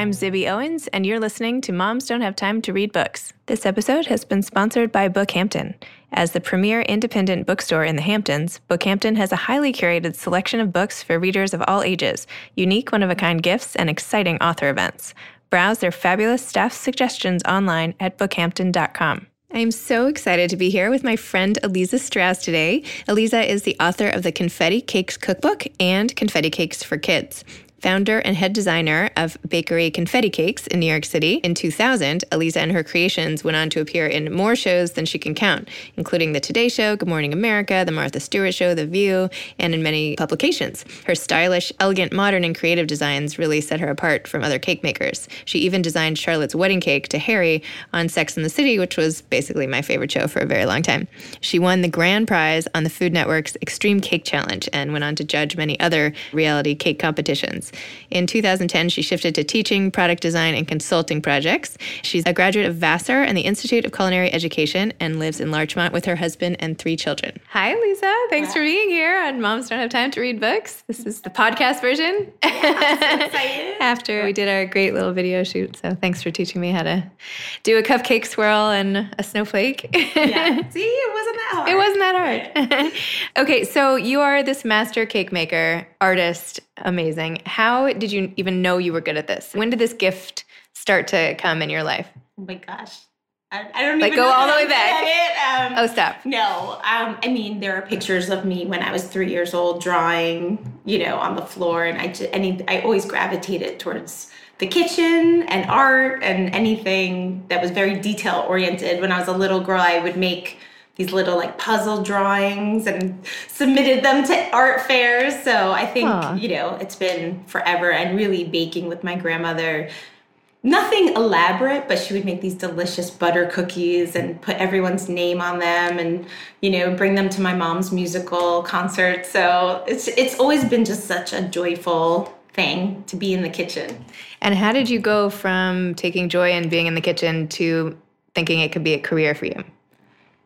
I'm Zibby Owens, and you're listening to Moms Don't Have Time to Read Books. This episode has been sponsored by Bookhampton. As the premier independent bookstore in the Hamptons, Bookhampton has a highly curated selection of books for readers of all ages, unique one of a kind gifts, and exciting author events. Browse their fabulous staff suggestions online at bookhampton.com. I'm so excited to be here with my friend Elisa Strauss today. Elisa is the author of the Confetti Cakes Cookbook and Confetti Cakes for Kids. Founder and head designer of Bakery Confetti Cakes in New York City. In 2000, Eliza and her creations went on to appear in more shows than she can count, including The Today Show, Good Morning America, The Martha Stewart Show, The View, and in many publications. Her stylish, elegant, modern, and creative designs really set her apart from other cake makers. She even designed Charlotte's wedding cake to Harry on Sex and the City, which was basically my favorite show for a very long time. She won the grand prize on the Food Network's Extreme Cake Challenge and went on to judge many other reality cake competitions. In 2010, she shifted to teaching, product design, and consulting projects. She's a graduate of Vassar and the Institute of Culinary Education and lives in Larchmont with her husband and three children. Hi, Lisa. Thanks Hi. for being here on Moms Don't Have Time to Read Books. This is the podcast version. Yeah, After we did our great little video shoot. So thanks for teaching me how to do a cupcake swirl and a snowflake. yeah. See, it wasn't that hard. It wasn't that hard. okay, so you are this master cake maker, artist, amazing. How did you even know you were good at this? When did this gift start to come in your life? Oh my gosh. I, I don't like even go all the way back. Um, oh, stop. No, um, I mean there are pictures of me when I was three years old drawing, you know, on the floor, and I just, any I always gravitated towards the kitchen and art and anything that was very detail oriented. When I was a little girl, I would make these little like puzzle drawings and submitted them to art fairs. So I think, Aww. you know, it's been forever and really baking with my grandmother. Nothing elaborate, but she would make these delicious butter cookies and put everyone's name on them and, you know, bring them to my mom's musical concert. So it's it's always been just such a joyful thing to be in the kitchen. And how did you go from taking joy in being in the kitchen to thinking it could be a career for you?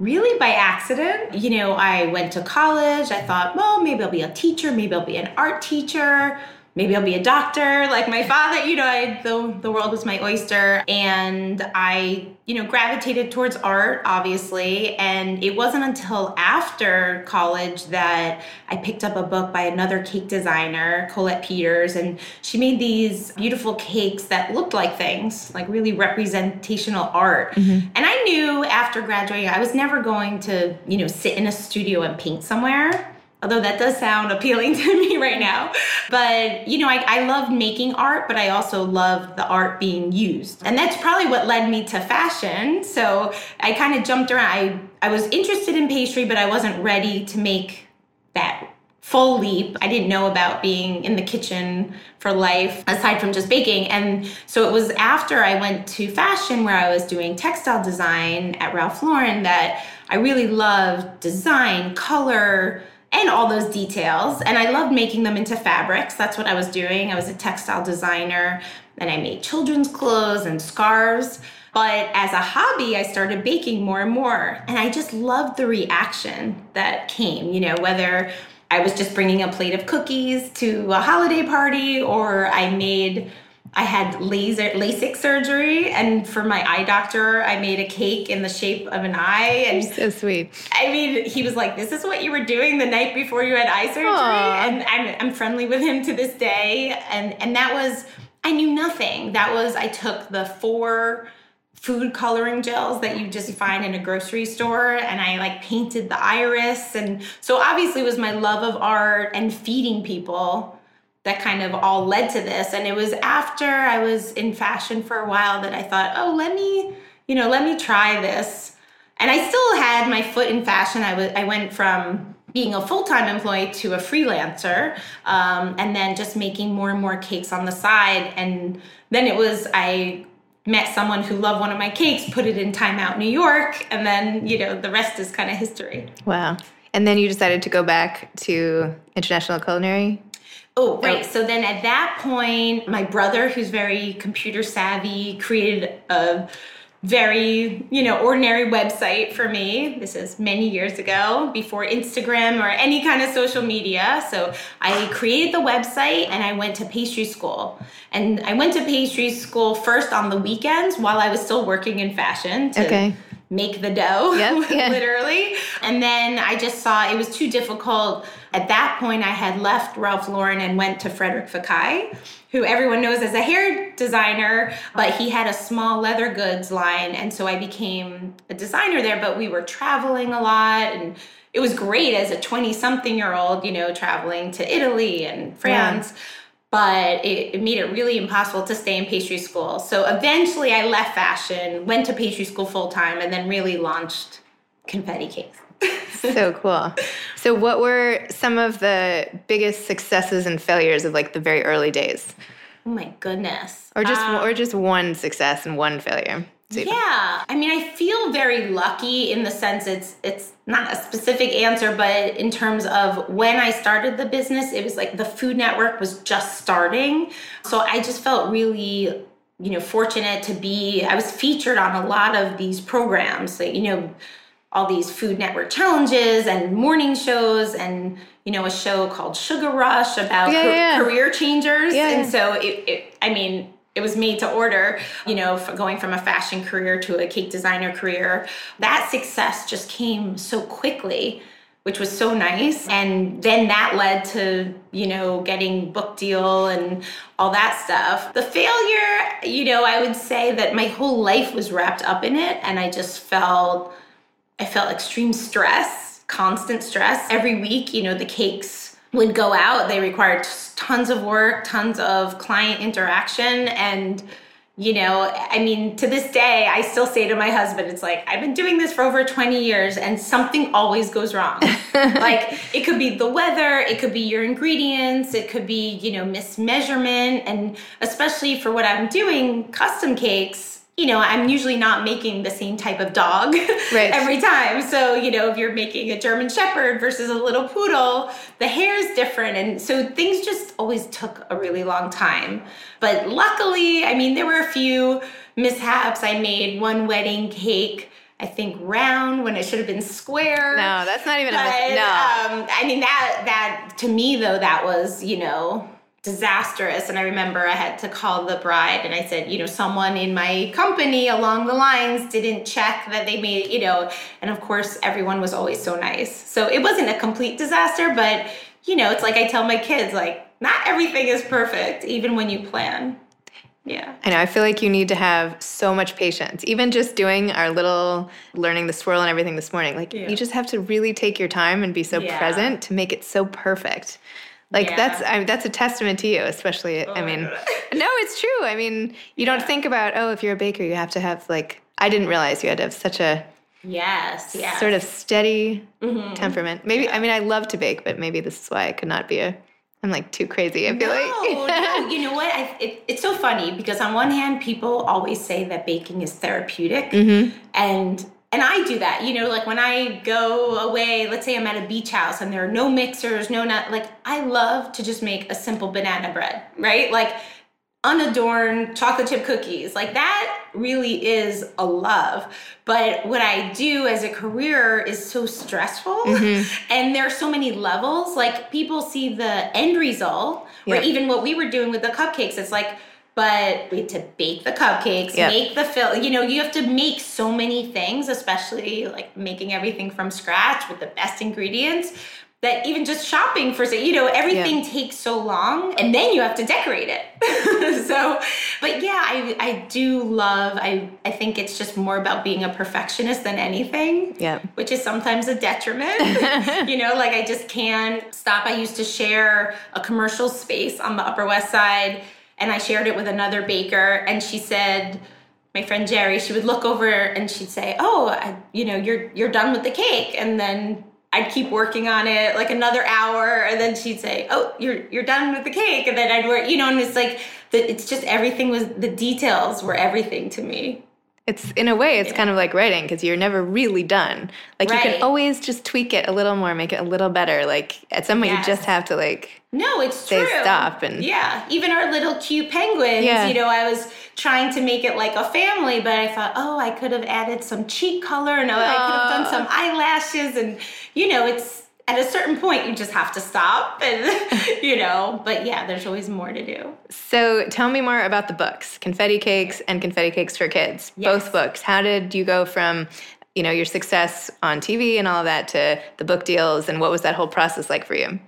Really by accident. You know, I went to college. I thought, well, maybe I'll be a teacher, maybe I'll be an art teacher. Maybe I'll be a doctor like my father. You know, I, the, the world was my oyster. And I, you know, gravitated towards art, obviously. And it wasn't until after college that I picked up a book by another cake designer, Colette Peters. And she made these beautiful cakes that looked like things, like really representational art. Mm-hmm. And I knew after graduating, I was never going to, you know, sit in a studio and paint somewhere although that does sound appealing to me right mm-hmm. now. But, you know, I, I loved making art, but I also love the art being used. And that's probably what led me to fashion. So I kind of jumped around. I, I was interested in pastry, but I wasn't ready to make that full leap. I didn't know about being in the kitchen for life aside from just baking. And so it was after I went to fashion where I was doing textile design at Ralph Lauren that I really loved design, color, and all those details. And I loved making them into fabrics. That's what I was doing. I was a textile designer and I made children's clothes and scarves. But as a hobby, I started baking more and more. And I just loved the reaction that came, you know, whether I was just bringing a plate of cookies to a holiday party or I made I had laser LASIK surgery, and for my eye doctor, I made a cake in the shape of an eye. And so sweet. I mean, he was like, "This is what you were doing the night before you had eye surgery," Aww. and I'm I'm friendly with him to this day. And and that was I knew nothing. That was I took the four food coloring gels that you just find in a grocery store and I like painted the iris and so obviously it was my love of art and feeding people that kind of all led to this. And it was after I was in fashion for a while that I thought, oh, let me, you know, let me try this. And I still had my foot in fashion. I was I went from being a full-time employee to a freelancer um, and then just making more and more cakes on the side and then it was i met someone who loved one of my cakes put it in time out new york and then you know the rest is kind of history wow and then you decided to go back to international culinary Oh, oh, right. So then at that point, my brother, who's very computer savvy, created a very, you know, ordinary website for me. This is many years ago, before Instagram or any kind of social media. So I created the website and I went to pastry school. And I went to pastry school first on the weekends while I was still working in fashion. To, okay make the dough, yep, yeah. literally. And then I just saw it was too difficult. At that point, I had left Ralph Lauren and went to Frederic Fekkai, who everyone knows as a hair designer, but he had a small leather goods line. And so I became a designer there, but we were traveling a lot and it was great as a 20 something year old, you know, traveling to Italy and France. Yeah but it, it, made it really impossible to stay in pastry school. So eventually I left fashion, went to pastry school full time, and then really launched confetti cakes. so cool. So what were some of the biggest successes and failures of like the very early days? Oh my goodness. Or just um, or just one success and one failure. Yeah. I mean, I feel very lucky in the sense it's it's not a specific answer, but in terms of when I started the business, it was like the Food Network was just starting. So I just felt really you know fortunate to be i was featured on a lot of these programs like you know all these food network challenges and morning shows and you know a show called sugar rush about yeah, yeah. career changers yeah, and so it, it i mean it was made to order, you know, going from a fashion career to a cake designer career. That success just came so quickly, which was so nice. And then that led to, you know, getting book deal and all that stuff. The failure, you know, I would say that my whole life was wrapped up in it and I just felt I felt extreme stress, constant stress every week, you know, the cakes would go out. They required tons of work, tons of client interaction. And, you know, I mean, to this day, I still say to my husband, it's like, I've been doing this for over 20 years and something always goes wrong. like, it could be the weather, it could be your ingredients, it could be, you know, mismeasurement. And especially for what I'm doing, custom cakes, you know, I'm usually not making the same type of dog right. every time. So, you know, if you're making a German Shepherd versus a little poodle, the hair is different. And so things just always took a really long time. But luckily, I mean, there were a few mishaps. I made one wedding cake. I think round when it should have been square. No, that's not even but, a mis- no. Um, I mean that that to me though that was you know disastrous. And I remember I had to call the bride and I said, you know, someone in my company along the lines didn't check that they made, you know, and of course everyone was always so nice. So it wasn't a complete disaster, but you know, it's like I tell my kids, like, not everything is perfect, even when you plan. Yeah. I know. I feel like you need to have so much patience. Even just doing our little learning the swirl and everything this morning, like, yeah. you just have to really take your time and be so yeah. present to make it so perfect. Like yeah. that's I mean, that's a testament to you, especially. Oh I mean, no, it's true. I mean, you yeah. don't think about oh, if you're a baker, you have to have like I didn't realize you had to have such a yes, yes. sort of steady mm-hmm. temperament. Maybe yeah. I mean I love to bake, but maybe this is why I could not be a. I'm like too crazy. I feel no, like no. You know what? I, it, it's so funny because on one hand, people always say that baking is therapeutic, mm-hmm. and and I do that, you know, like when I go away, let's say I'm at a beach house and there are no mixers, no nut, like I love to just make a simple banana bread, right? Like unadorned chocolate chip cookies. Like that really is a love. But what I do as a career is so stressful mm-hmm. and there are so many levels. Like people see the end result, yep. or even what we were doing with the cupcakes. It's like, but we had to bake the cupcakes, yep. make the fill. You know, you have to make so many things, especially like making everything from scratch with the best ingredients. That even just shopping for, you know, everything yeah. takes so long, and then you have to decorate it. so, but yeah, I I do love. I I think it's just more about being a perfectionist than anything. Yeah, which is sometimes a detriment. you know, like I just can't stop. I used to share a commercial space on the Upper West Side and I shared it with another baker, and she said, my friend Jerry, she would look over and she'd say, "Oh, I, you know, you're you're done with the cake," and then I'd keep working on it like another hour, and then she'd say, "Oh, you're you're done with the cake," and then I'd work, you know, and it's like the, it's just everything was the details were everything to me. It's in a way, it's yeah. kind of like writing because you're never really done. Like right. you can always just tweak it a little more, make it a little better. Like at some point, yes. you just have to like no, it's say true. stop and yeah. Even our little cute penguins. Yeah. You know, I was trying to make it like a family, but I thought, oh, I could have added some cheek color. No, I could have done some eyelashes, and you know, it's at a certain point you just have to stop and you know but yeah there's always more to do so tell me more about the books confetti cakes and confetti cakes for kids yes. both books how did you go from you know your success on tv and all of that to the book deals and what was that whole process like for you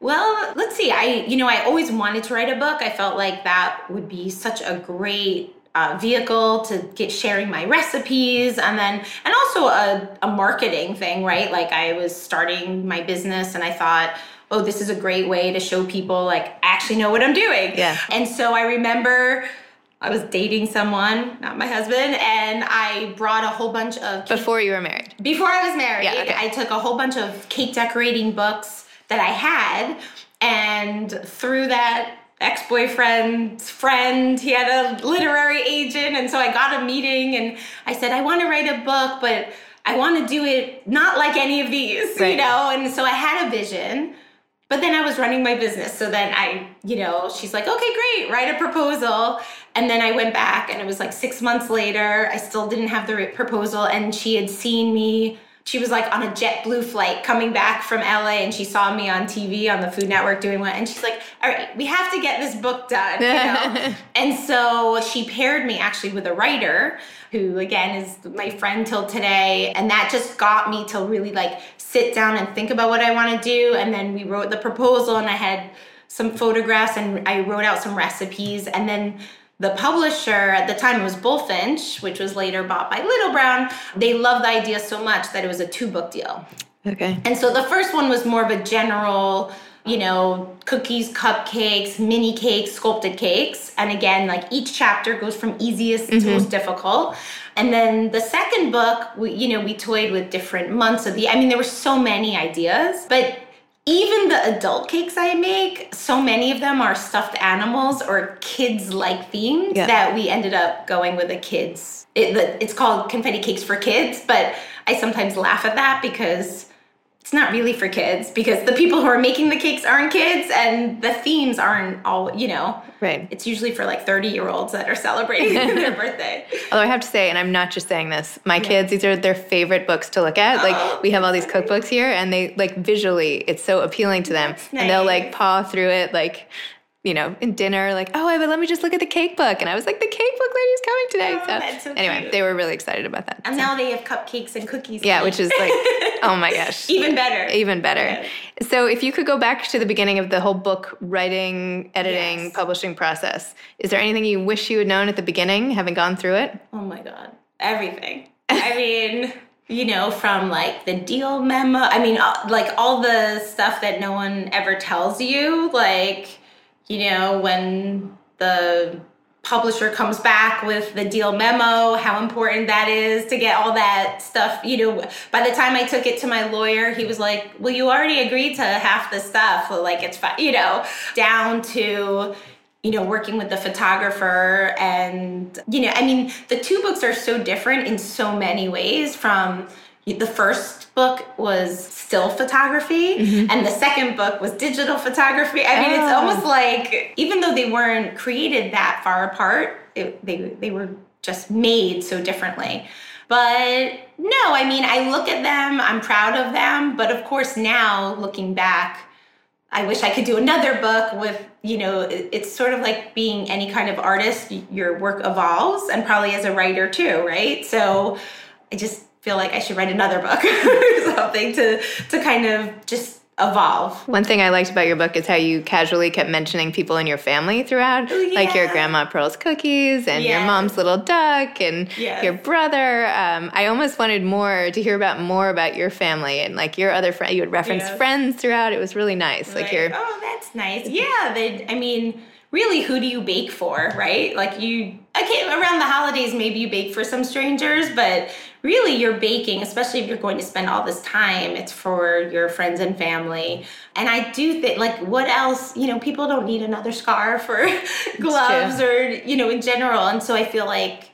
well, let's see. I, you know, I always wanted to write a book. I felt like that would be such a great uh, vehicle to get sharing my recipes and then and also a, a marketing thing right like i was starting my business and i thought oh this is a great way to show people like I actually know what i'm doing yeah and so i remember I was dating someone, not my husband, and I brought a whole bunch of cake. before you were married. Before I was married, yeah, okay. I took a whole bunch of cake decorating books that I had, and through that ex-boyfriend's friend. He had a literary agent and so i got a meeting and i said i want to write a book but i want to do it not like any of these right. you know? And so i had a vision but then i was running my business. So then i you know she's like okay great write a proposal. And then i went back and it was like six months later i still didn't have the proposal and she had seen me she was like on a JetBlue flight coming back from LA and she saw me on TV on the Food Network doing one and she's like, "All right, we have to get this book done." You know? and so she paired me actually with a writer who again is my friend till today and that just got me to really like sit down and think about what I want to do and then we wrote the proposal and I had some photographs and I wrote out some recipes and then the publisher at the time it was Bulfinch, which was later bought by Little Brown. They loved the idea so much that it was a two book deal. Okay. And so the first one was more of a general, you know, cookies, cupcakes, mini cakes, sculpted cakes. And again, like each chapter goes from easiest mm-hmm. to most difficult. And then the second book, we, you know, we toyed with different months of the, I mean, there were so many ideas, but even the adult cakes I make, so many of them are stuffed animals or kids like themed yeah. that we ended up going with the kids. It, it's called confetti cakes for kids, but I sometimes laugh at that because it's not really for kids because the people who are making the cakes aren't kids and the themes aren't all, you know. Right. It's usually for like 30 year olds that are celebrating their birthday. Although I have to say, and I'm not just saying this, my yeah. kids, these are their favorite books to look at. Like oh, we have all these cookbooks here and they like visually, it's so appealing to them. Nice. And they'll like paw through it like you know, in dinner, like, oh, but let me just look at the cake book. And I was like, the cake book lady's coming today. Oh, so, that's so anyway, cute. they were really excited about that. And So- now they have cupcakes and cookies. yeah, which is like, oh my gosh. even better. Even better. So, if you could go back to the beginning of the whole book writing, editing, Yes. publishing process, is there anything you wish you had known at the beginning, having gone through it? Oh my god, everything. I mean, you know, from like the deal memo. I mean, uh, like all the stuff that no one ever tells you. Like, you know, when the publisher comes back with the deal memo, how important that is to get all that stuff. You know, by the time I took it to my lawyer, he was like, "Well, you already agreed to half the stuff. Like, it's fine." You know, down to you know, working with the photographer. And, you know, I mean, the two books are so different in so many ways from the first book was still photography mm-hmm. and the second book was digital photography. I mean, it's Oh. almost like even though they weren't created that far apart, it, they they were just made so differently. But no, I mean, I look at them, I'm proud of them, but of course now looking back, I wish I could do another book with, you know, it's sort of like being any kind of artist, your work evolves and probably as a writer too, right? So I just feel like I should write another book or something to to kind of just evolve. One thing I liked about your book is how you casually kept mentioning people in your family throughout, like your grandma Pearl's cookies and your mom's little duck and Yes. your brother. Um, I almost wanted more to hear about more about your family and like your other friend. You would reference Yes. friends throughout. It was really nice. Like your oh that's nice yeah they, i mean really who do you bake for right like you around the holidays maybe you bake for some strangers but really you're baking especially if you're going to spend all this time it's for your friends and family. And i do think like what else you know people don't need another scarf or gloves or you know in general. And so i feel like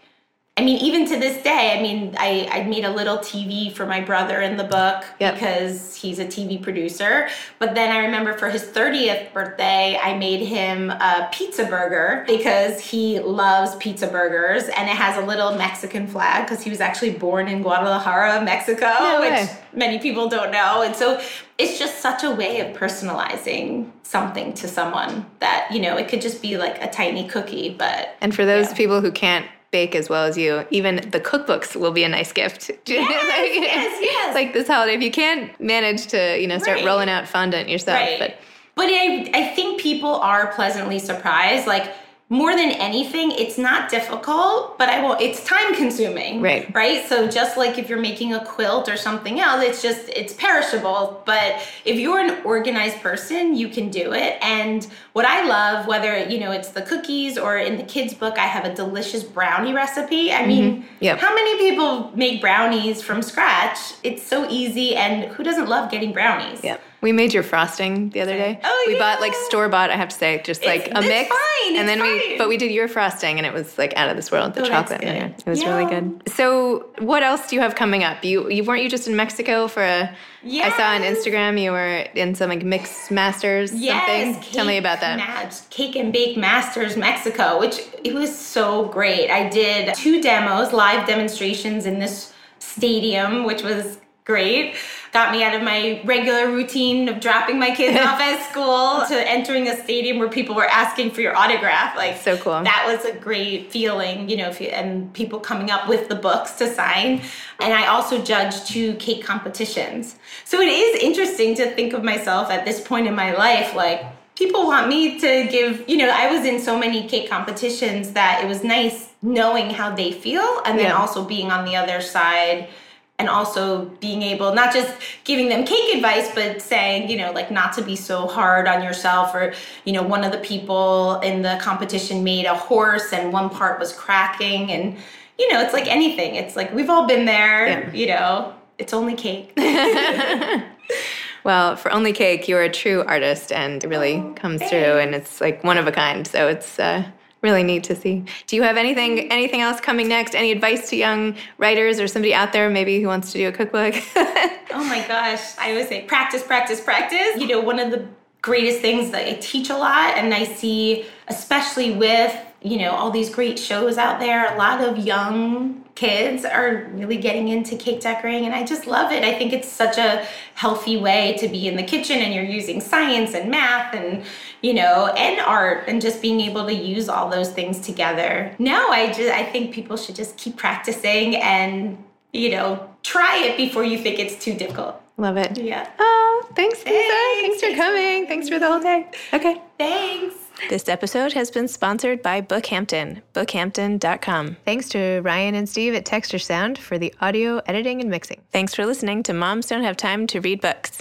I mean, even to this day, I mean, I, I made a little TV for my brother in the book Yep. because he's a TV producer. But then I remember for his 30th birthday, I made him a pizza burger because he loves pizza burgers. And it has a little Mexican flag because he was actually born in Guadalajara, Mexico, No which many people don't know. And so it's just such a way of personalizing something to someone that, you know, it could just be like a tiny cookie, but. and for those Yeah. people who can't bake as well as you, even the cookbooks will be a nice gift. like, yes, yes. Like this holiday, if you can't manage to, you know, start Right. rolling out fondant yourself, Right. but But I, I think people are pleasantly surprised. Like more than anything, it's not difficult, but I will. It's time consuming. Right. Right. So just like if you're making a quilt or something else, it's just it's perishable. But if you're an organized person, you can do it. And what I love, whether you know it's the cookies or in the kids' book, I have a delicious brownie recipe. I mean, Mm-hmm. Yep. how many people make brownies from scratch? It's so easy, and who doesn't love getting brownies? Yeah. We made your frosting the other day. Oh, we bought like store bought, I have to say, just like a it's mix. fine, and it's then we fine. but we did your frosting and it was like out of this world, the Oh, that's chocolate. good. Yeah, it was really Yeah. good. So what else do you have coming up? You you weren't you just in Mexico for a I saw on Yes. Instagram you were in some like mix masters something. Tell me Cake about that. Mas- Cake and Bake Masters Mexico, which it was so great. I did two demos, live demonstrations in this stadium, which was great. Got me out of my regular routine of dropping my kids off at school to entering a stadium where people were asking for your autograph. Like So cool. That was a great feeling, you know, if you, and people coming up with the books to sign. And I also judged two cake competitions. So it is interesting to think of myself at this point in my life, like people want me to give, you know, I was in so many cake competitions that it was nice knowing how they feel and then Yeah. also being on the other side and also being able not just giving them cake advice but saying you know like not to be so hard on yourself or you know one of the people in the competition made a horse and one part was cracking. And you know it's like anything. It's like we've all been there Yeah. you know. It's only cake. Well, for Only Cake, you're a true artist and it really Oh, comes through and it's like one of a kind. So it's uh, really neat to see. Do you have anything anything else coming next? Any advice to young writers or somebody out there maybe who wants to do a cookbook? Oh my gosh. I always say practice, practice, practice. You know, one of the greatest things that I teach a lot, and I see, especially with you know, all these great shows out there. A lot of young kids are really getting into cake decorating and I just love it. I think it's such a healthy way to be in the kitchen and you're using science and math and you know and art and just being able to use all those things together. No, I just I think people should just keep practicing and you know, try it before you think it's too difficult. Love it. Yeah. Oh, thanks, Lisa. Thanks. Thanks for coming. Thanks for the whole day. Okay. Thanks. This episode has been sponsored by Bookhampton, bookhampton.com. Thanks to Ryan and Steve at Texture Sound for the audio editing and mixing. Thanks for listening to Moms Don't Have Time to Read Books.